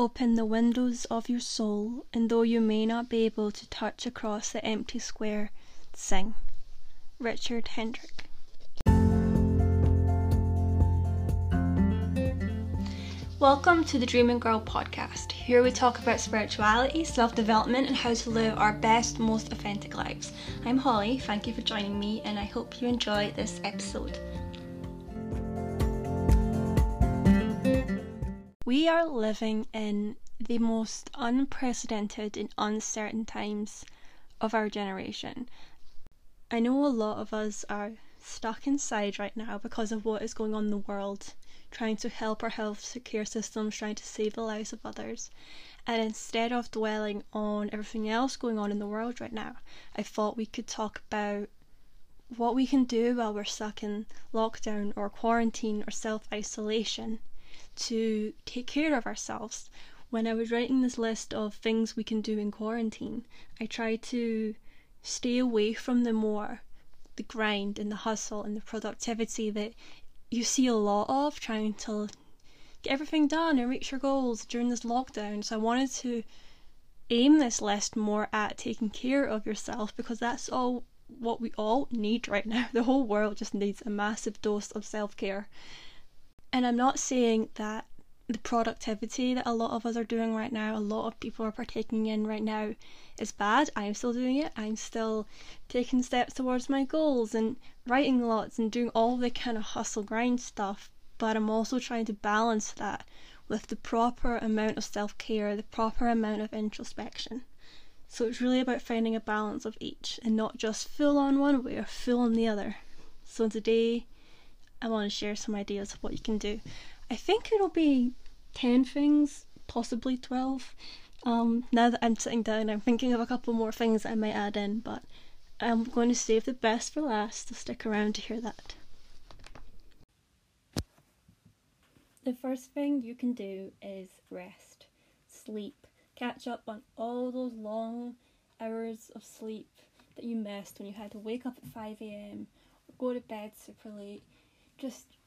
Open the windows of your soul, and though you may not be able to touch across the empty square, sing. Richard Hendrick. Welcome to the Dreaming Girl podcast. Here we talk about spirituality, self development, and how to live our best, most authentic lives. I'm Holly, thank you for joining me, and I hope you enjoy this episode. We are living in the most unprecedented and uncertain times of our generation. I know a lot of us are stuck inside right now because of what is going on in the world trying to help our health care systems, trying to save the lives of others. And instead of dwelling on everything else going on in the world right now, I thought we could talk about what we can do while we're stuck in lockdown or quarantine or self isolation to take care of ourselves. When I was writing this list of things we can do in quarantine, I tried to stay away from the more the grind and the hustle and the productivity that you see a lot of trying to get everything done and reach your goals during this lockdown. So I wanted to aim this list more at taking care of yourself because that's all what we all need right now. The whole world just needs a massive dose of self care. And I'm not saying that the productivity that a lot of us are doing right now, a lot of people are partaking in right now, is bad. I'm still doing it. I'm still taking steps towards my goals and writing lots and doing all the kind of hustle grind stuff. But I'm also trying to balance that with the proper amount of self care, the proper amount of introspection. So it's really about finding a balance of each and not just full on one way or full on the other. So today I want to share some ideas of what you can do. I think it'll be 10 things, possibly 12. Um, now that I'm sitting down, I'm thinking of a couple more things I might add in, but I'm going to save the best for last, so stick around to hear that. The first thing you can do is rest, sleep, catch up on all those long hours of sleep that you missed when you had to wake up at 5am or go to bed super late. Just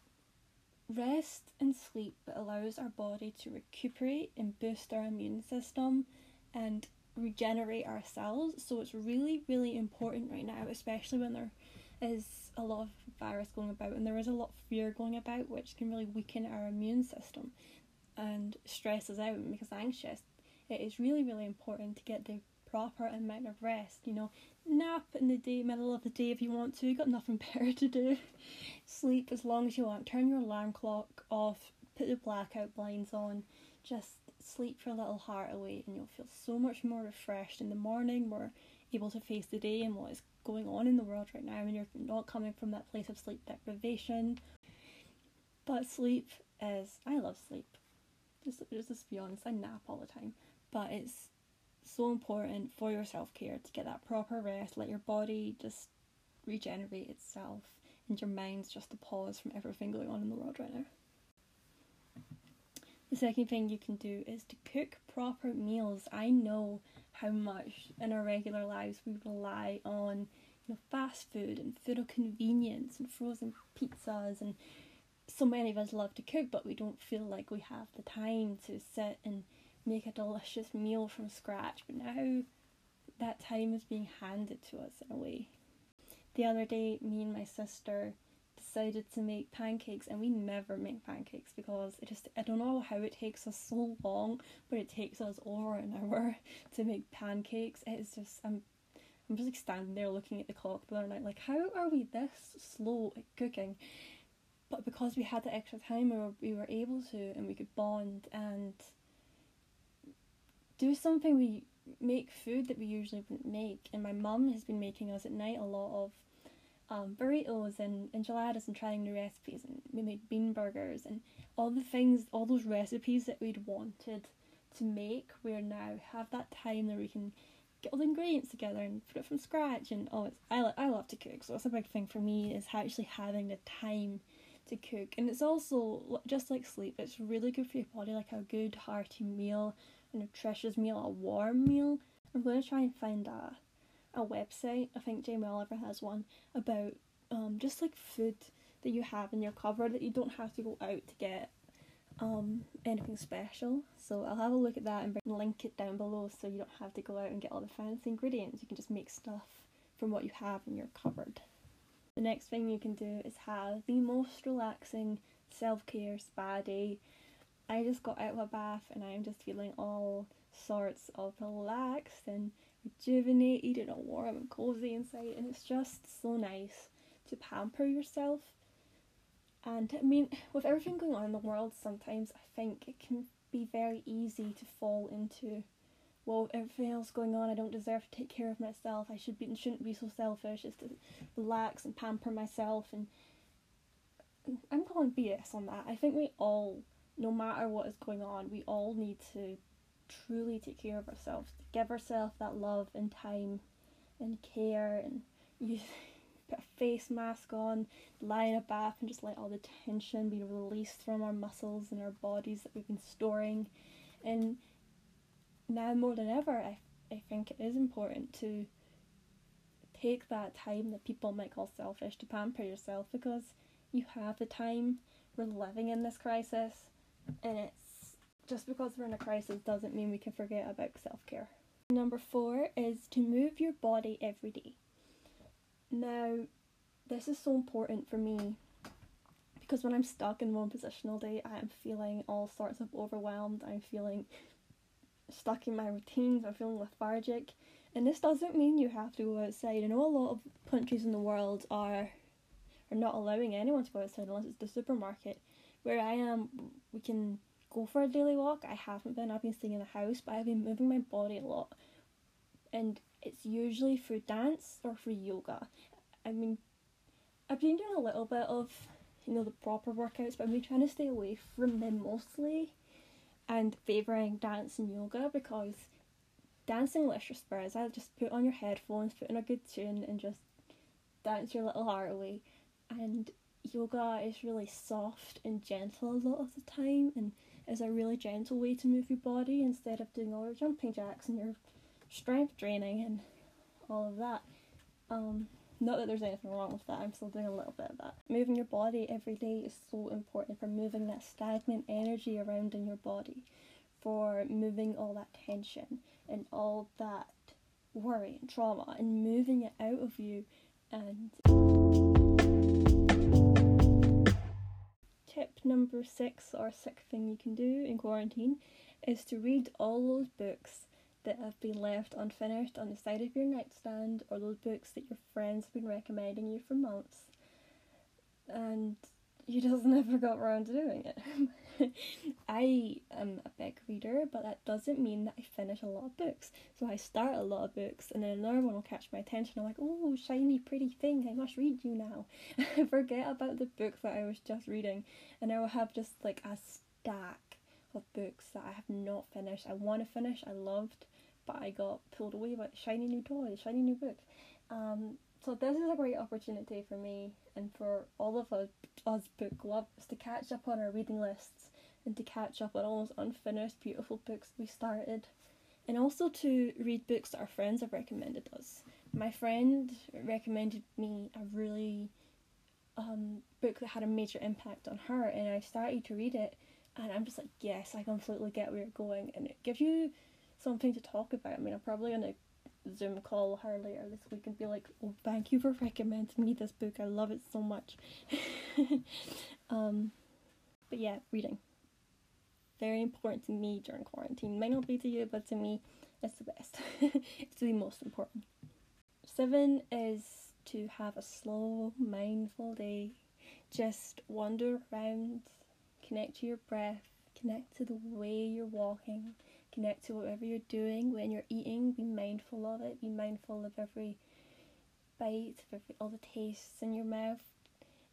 Rest and sleep allows our body to recuperate and boost our immune system and regenerate our cells. So it's really, really important right now, especially when there is a lot of virus going about and there is a lot of fear going about, which can really weaken our immune system and stress us out and make us anxious. It is really, really important to get the proper amount of rest. You know, nap in the day, middle of the day if you want to. You got nothing better to do. Sleep as long as you want. Turn your alarm clock off. Put the blackout blinds on. Just sleep your little heart away, and you'll feel so much more refreshed in the morning. More able to face the day and what is going on in the world right now, and you're not coming from that place of sleep deprivation. But sleep is I love sleep. Just just, just be honest, I nap all the time. But it's so important for your self care to get that proper rest, let your body just regenerate itself, and your mind's just a pause from everything going on in the world right now. The second thing you can do is to cook proper meals. I know how much in our regular lives we rely on you know fast food and food of convenience and frozen pizzas and so many of us love to cook but we don't feel like we have the time to sit and make a delicious meal from scratch, but now that time is being handed to us in a way. The other day, me and my sister decided to make pancakes, and we never make pancakes because it just I don't know how it takes us so long, but it takes us over an hour to make pancakes. It's just I'm I'm just like standing there looking at the clock the other night, like how are we this slow at cooking? But because we had the extra time, we were, we were able to, and we could bond and do something we make food that we usually wouldn't make. And my mum has been making us at night a lot of um, burritos and enchiladas and trying new recipes. And we made bean burgers and all the things, all those recipes that we'd wanted to make. We're now have that time that we can get all the ingredients together and put it from scratch. And oh, it's, I I love to cook, so it's a big thing for me is actually having the time to cook. And it's also just like sleep. It's really good for your body, like a good hearty meal nutritious meal, a warm meal. I'm going to try and find a, a website, I think Jamie Oliver has one, about um, just like food that you have in your cupboard that you don't have to go out to get. um, anything special. So I'll have a look at that and link it down below so you don't have to go out and get all the fancy ingredients. You can just make stuff from what you have in your cupboard. The next thing you can do is have the most relaxing self care spa day. I just got out of a bath and I'm just feeling all sorts of relaxed and rejuvenated and all warm and cozy inside, and it's just so nice to pamper yourself and I mean, with everything going on in the world, sometimes I think it can be very easy to fall into, well, everything else going on, I don't deserve to take care of myself. I should be shouldn't be so selfish. Just to relax and pamper myself. And I'm calling BS on that. I think we all, no matter what is going on, we all need to truly take care of ourselves, give ourselves that love and time and care and you put a face mask on, lie in a bath, and just let all the tension be released from our muscles and our bodies that we've been storing. And now more than ever, I, I think it is important to take that time that people might call selfish to pamper yourself because you have the time. We're living in this crisis, and it's just because we're in a crisis doesn't mean we can forget about self care. Number four is to move your body every day. Now, this is so important for me because when I'm stuck in one position all day, I am feeling all sorts of overwhelmed. I'm feeling stuck in my routines. I'm feeling lethargic. And this doesn't mean you have to go outside. I know a lot of countries in the world are are not allowing anyone to go outside unless it's the supermarket. Where I am, we can go for a daily walk. I haven't been. I've been staying in the house, but I've been moving my body a lot. And it's usually through dance or through yoga. I mean, I've been doing a little bit of, you know, the proper workouts, but I've been trying to stay away from them mostly and favouring dance and yoga because dancing lifts your spirits. I just put on your headphones, put in a good tune, and just dance your little heart away. And yoga is really soft and gentle a lot of the time, and is a really gentle way to move your body instead of doing all your jumping jacks and your strength training and all of that. Um, not that there's anything wrong with that, I'm still doing a little bit of that. Moving your body every day is so important for moving that stagnant energy around in your body, for moving all that tension and all that worry and trauma and moving it out of you and tip number six or sixth thing you can do in quarantine is to read all those books that have been left unfinished on the side of your nightstand or those books that your friends have been recommending you for months. And you just never got around to doing it. I am a big reader, but that doesn't mean that I finish a lot of books. So I start a lot of books, and then another one will catch my attention. I'm like, oh, shiny, pretty thing, I must read you now. I forget about the book that I was just reading, and I will have just like a stack of books that I have not finished. I want to finish, I loved, but I got pulled away by shiny new toys, shiny new books. Um, so this is a great opportunity for me and for all of us, us book lovers to catch up on our reading lists and to catch up on all those unfinished beautiful books we started and also to read books that our friends have recommended us. My friend recommended me a really um, book that had a major impact on her and I started to read it and I'm just like yes I completely get where you're going and it gives you something to talk about. I mean I'm probably gonna Zoom call her later this week and be like, "Oh, thank you for recommending me this book. I love it so much." um, but yeah, reading very important to me during quarantine. Might not be to you, but to me, it's the best. it's the most important. Seven is to have a slow, mindful day. Just wander around, connect to your breath, connect to the way you're walking connect to whatever you're doing when you're eating be mindful of it be mindful of every bite of every all the tastes in your mouth.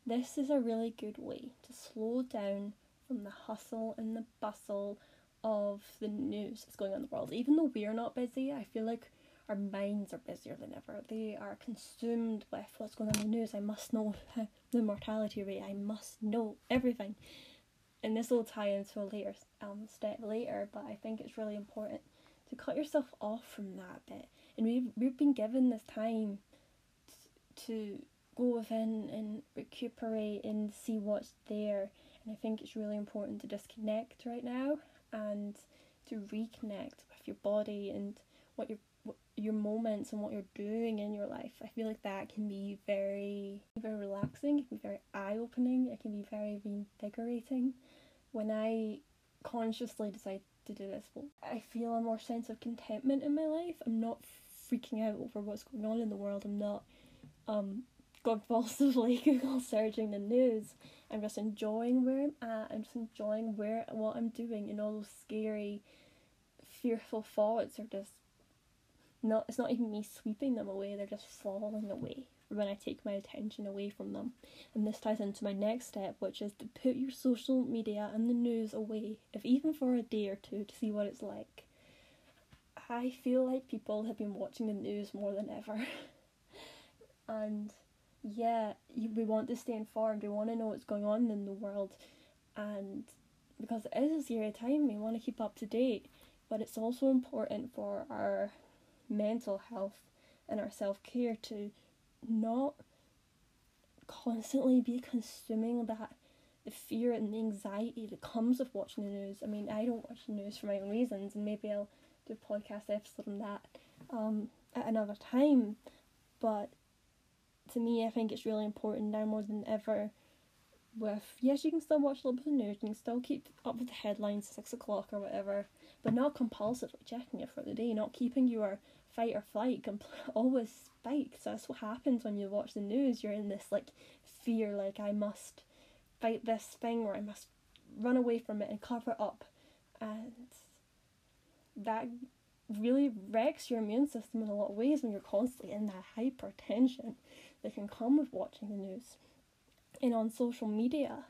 This is a really good way to slow down from the hustle and the bustle of the news that's going on in the world. Even though we're not busy i feel like our minds are busier than ever. They are consumed with what's going on in the news. I must know the mortality rate. I must know everything and this will tie into a later um, step later, but I think it's really important to cut yourself off from that bit. And we've we've been given this time t- to go within and recuperate and see what's there And I think it's really important to disconnect right now and to reconnect with your body and what your what your moments and what you're doing in your life. I feel like that can be very very relaxing, it can be very eye opening, it can be very reinvigorating. When I consciously decide to do this, I feel a more sense of contentment in my life. I'm not freaking out over what's going on in the world. I'm not um convulsively Google searching the news. I'm just enjoying where I'm at. I'm just enjoying where what I'm doing, and all those scary, fearful thoughts are just not. It's not even me sweeping them away. They're just falling away when I take my attention away from them. And this ties into my next step, which is to put your social media and the news away, if even for a day or two, to see what it's like. I feel like people have been watching the news more than ever. and yeah, we want to stay informed. We want to know what's going on in the world, and because it is a scary time, we want to keep up to date. But it's also important for our mental health and our self care to not constantly be consuming that the fear and the anxiety that comes with watching the news. I mean, I don't watch the news for my own reasons, and maybe I'll do a podcast episode on that um, at another time. But to me, I think it's really important now more than ever. With yes, you can still watch a little bit of news, you can still keep up with the headlines six o'clock or whatever, but not compulsively checking it for the day, not keeping your fight or flight compl- always spiked. So that's what happens when you watch the news. You're in this like fear, like I must fight this thing or I must run away from it and cover up, and that really wrecks your immune system in a lot of ways when you're constantly in that hypertension that can come with watching the news. And on social media,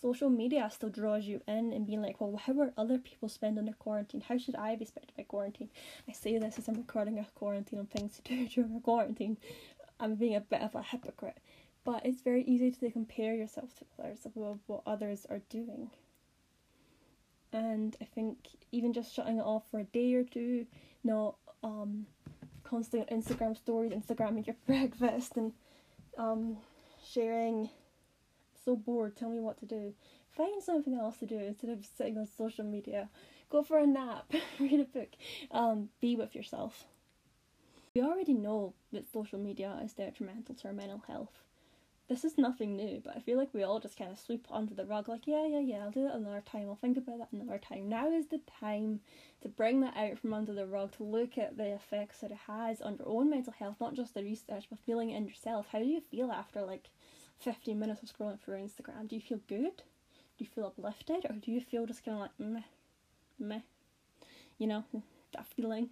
social media still draws you in and being like, well, how are other people spending their quarantine? How should I be spending my quarantine? I say this as I'm recording a quarantine on things to do during a quarantine. I'm being a bit of a hypocrite. But it's very easy to compare yourself to others of what others are doing. And I think even just shutting it off for a day or two, not um, constantly on Instagram stories, Instagramming your breakfast, and um, sharing. So bored. Tell me what to do. Find something else to do instead of sitting on social media. Go for a nap. Read a book. Um, be with yourself. We already know that social media is detrimental to our mental health this is nothing new, but I feel like we all just kind of sweep under the rug, like, yeah, yeah, yeah, I'll do that another time, I'll think about that another time. Now is the time to bring that out from under the rug, to look at the effects that it has on your own mental health, not just the research, but feeling it in yourself. How do you feel after like 15 minutes of scrolling through Instagram? Do you feel good? Do you feel uplifted? Or do you feel just kind of like, meh, meh? You know, that feeling.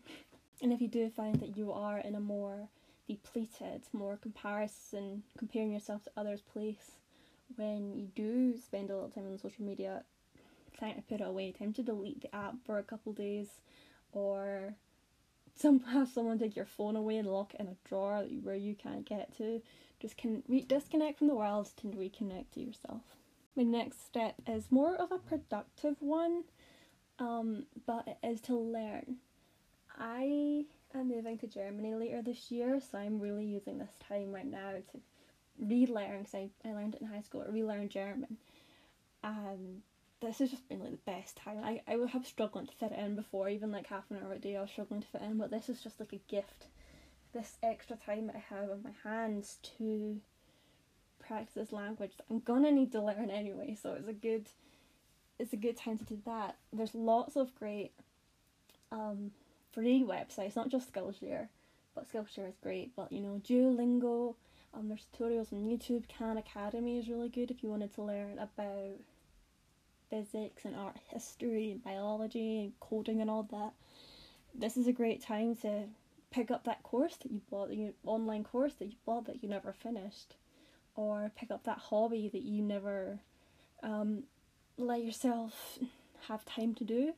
And if you do find that you are in a more depleted, more comparison, comparing yourself to others' place when you do spend a lot of time on social media, time to put it away, time to delete the app for a couple days, or some have someone take your phone away and lock it in a drawer where you can't get to. Just can re- disconnect from the world to reconnect to yourself. My next step is more of a productive one, um, but it is to learn. I I'm moving to Germany later this year, so I'm really using this time right now to relearn because I, I learned it in high school, relearn German. And this has just been like the best time. I, I would have struggled to fit it in before, even like half an hour a day I was struggling to fit in, but this is just like a gift. This extra time I have on my hands to practice language I'm gonna need to learn anyway, so it's a good it's a good time to do that. There's lots of great um free websites, not just Skillshare, but Skillshare is great. But you know, Duolingo, um, there's tutorials on YouTube. Khan Academy is really good if you wanted to learn about physics and art history and biology and coding and all that. This is a great time to pick up that course that you bought, the online course that you bought that you never finished, or pick up that hobby that you never um, let yourself have time to do.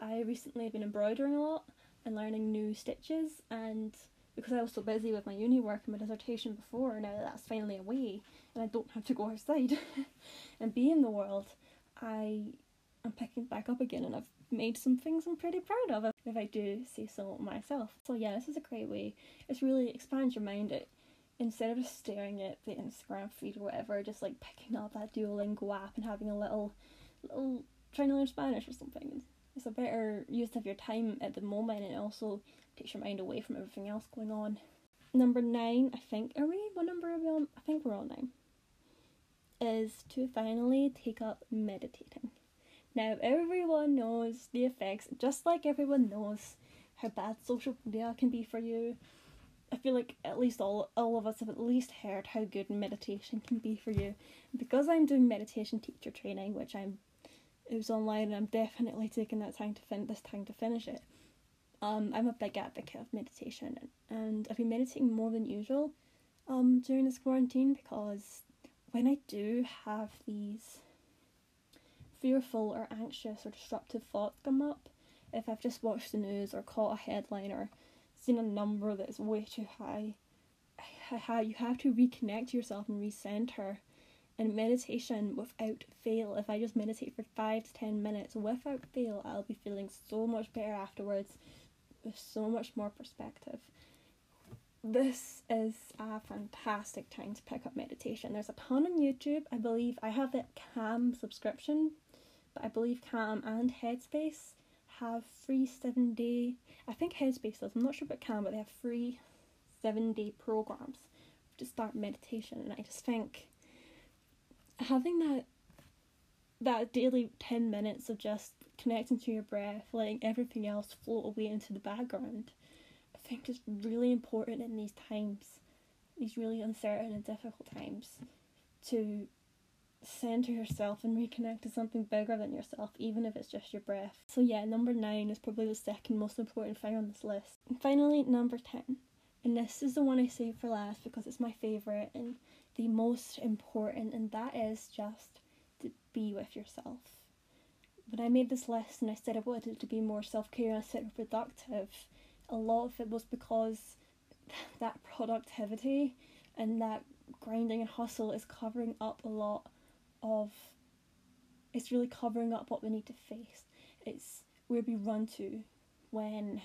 I recently have been embroidering a lot, and learning new stitches and because I was so busy with my uni work and my dissertation before, now that that's finally away and I don't have to go outside and be in the world, I am picking back up again and I've made some things I'm pretty proud of if I do say so myself. So yeah, this is a great way. It's really expands your mind. It instead of just staring at the Instagram feed or whatever, just like picking up that Duolingo app and having a little, little trying to learn Spanish or something. It's a better use of your time at the moment, and it also takes your mind away from everything else going on. Number nine, I think. Are we? What number are we on? I think we're on nine. Is to finally take up meditating. Now, everyone knows the effects, just like everyone knows how bad social media can be for you. I feel like at least all all of us have at least heard how good meditation can be for you. Because I'm doing meditation teacher training, which I'm it was online and I'm definitely taking that time to fin this time to finish it. Um, I'm a big advocate of meditation and I've been meditating more than usual um during this quarantine because when I do have these fearful or anxious or disruptive thoughts come up, if I've just watched the news or caught a headline or seen a number that's way too high, you have to reconnect yourself and recenter. And meditation without fail, if I just meditate for five to ten minutes without fail, I'll be feeling so much better afterwards with so much more perspective. This is a fantastic time to pick up meditation. There's a ton on YouTube. I believe I have the Calm subscription but I believe Calm and Headspace have free seven day. I think Headspace does. I'm not sure about Calm, but they have free seven day programs to start meditation, and I just think having that that daily 10 minutes of just connecting to your breath, letting everything else float away into the background, I think is really important in these times, these really uncertain and difficult times, to center yourself and reconnect to something bigger than yourself, even if it's just your breath. So, yeah, number nine is probably the second most important thing on this list. And finally, number 10. And this is the one I saved for last because it's my favourite and the most important, and that is just to be with yourself. When I made this list and I said I wanted it to be more self care instead of productive, a lot of it was because that productivity and that grinding and hustle is covering up a lot of it's really covering up what we need to face. It's where we run to when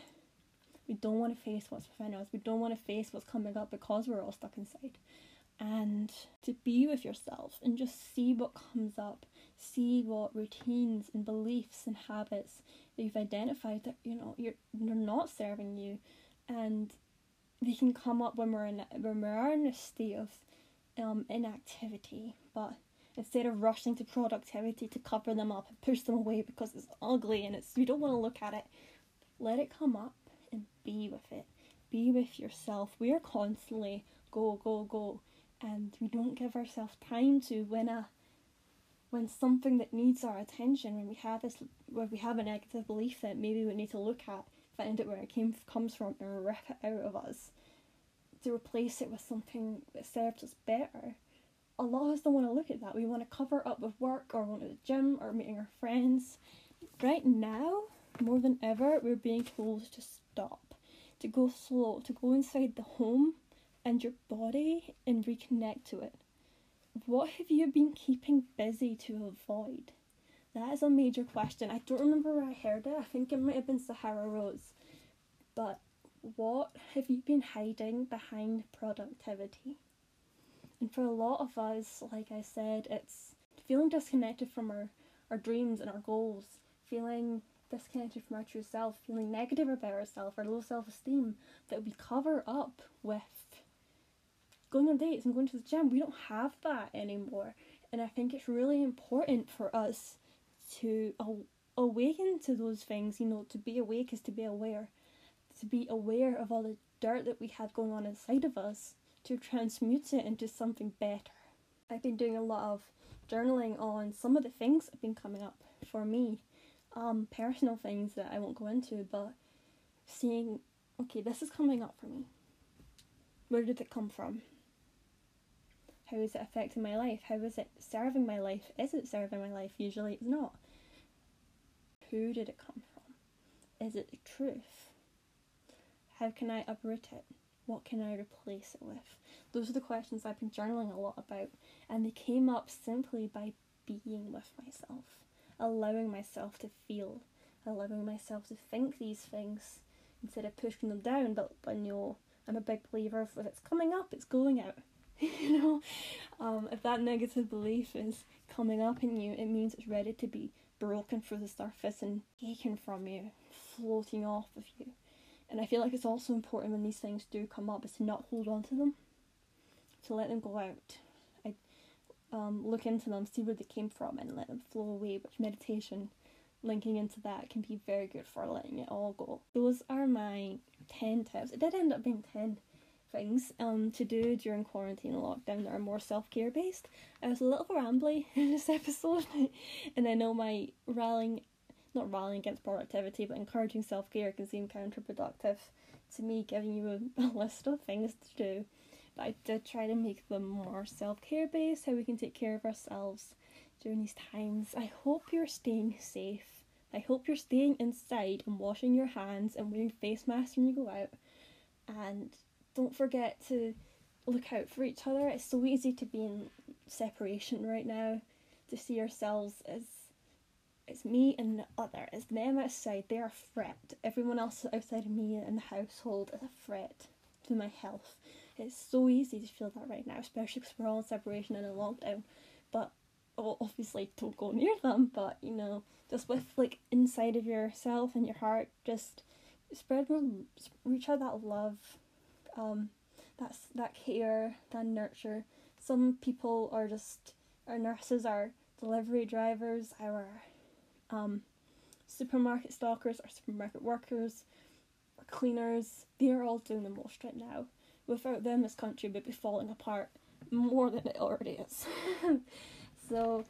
we don't want to face what's within us. We don't want to face what's coming up because we're all stuck inside. And to be with yourself and just see what comes up, see what routines and beliefs and habits that you've identified that you know you're they're not serving you, and they can come up when we're in when we're in a state of um inactivity, but instead of rushing to productivity to cover them up and push them away because it's ugly and it's you don't want to look at it let it come up and be with it. Be with yourself. We're constantly go go go and we don't give ourselves time to when a when something that needs our attention when we have this where we have a negative belief that maybe we need to look at find out where it came comes from and rip it out of us to replace it with something that serves us better a lot of us don't want to look at that. We want to cover up with work or going to the gym or meeting our friends. Right now, more than ever, we're being told to stop, to go slow, to go inside the home and your body and reconnect to it. What have you been keeping busy to avoid? That is a major question. I don't remember where I heard it. I think it might have been Sahara Rose. But what have you been hiding behind productivity? And for a lot of us, like I said, it's feeling disconnected from our, our dreams and our goals, feeling disconnected from our true self, feeling negative about ourselves, our low self esteem that we cover up with going on dates and going to the gym. We don't have that anymore. And I think it's really important for us to awaken to those things. You know, to be awake is to be aware. To be aware of all the dirt that we have going on inside of us to transmute it into something better. I've been doing a lot of journaling on some of the things that have been coming up for me, um, personal things that I won't go into, but seeing, okay, this is coming up for me. Where did it come from? How is it affecting my life? How is it serving my life? Is it serving my life? Usually it's not. Who did it come from? Is it the truth? How can I uproot it? What can I replace it with? Those are the questions I've been journaling a lot about, and they came up simply by being with myself, allowing myself to feel, allowing myself to think these things instead of pushing them down. But, you know, I'm a big believer of if it's coming up, it's going out. you know, um, if that negative belief is coming up in you, it means it's ready to be broken through the surface and taken from you, floating off of you. And I feel like it's also important when these things do come up is to not hold on to them, to let them go out. I um, look into them, see where they came from, and let them flow away. Which meditation, linking into that, can be very good for letting it all go. Those are my ten tips. It did end up being ten things um to do during quarantine and lockdown that are more self care based. I was a little rambly in this episode, and I know my rallying, not rallying against productivity, but encouraging self care can seem counterproductive to me, giving you a, a list of things to do. But I did try to make them more self care based, how we can take care of ourselves during these times. I hope you're staying safe. I hope you're staying inside and washing your hands and wearing face masks when you go out. And don't forget to look out for each other. It's so easy to be in separation right now, to see ourselves as it's me and the other, it's them outside, they're a threat. Everyone else outside of me in the household is a threat to my health. It's so easy to feel that right now, especially because we're all in separation and in lockdown. But well, obviously, don't go near them. But you know, just with like inside of yourself and your heart, just spread more, reach out that love um, that's that care, that nurture. Some people are just our nurses, our delivery drivers, our um, supermarket stalkers or supermarket workers, our cleaners. They are all doing the most right now. Without them, this country would be falling apart more than it already is. so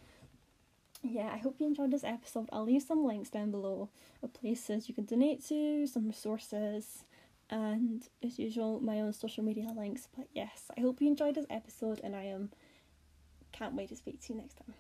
yeah, I hope you enjoyed this episode. I'll leave some links down below of places you can donate to, some resources, and as usual my own social media links but yes i hope you enjoyed this episode and i am um, can't wait to speak to you next time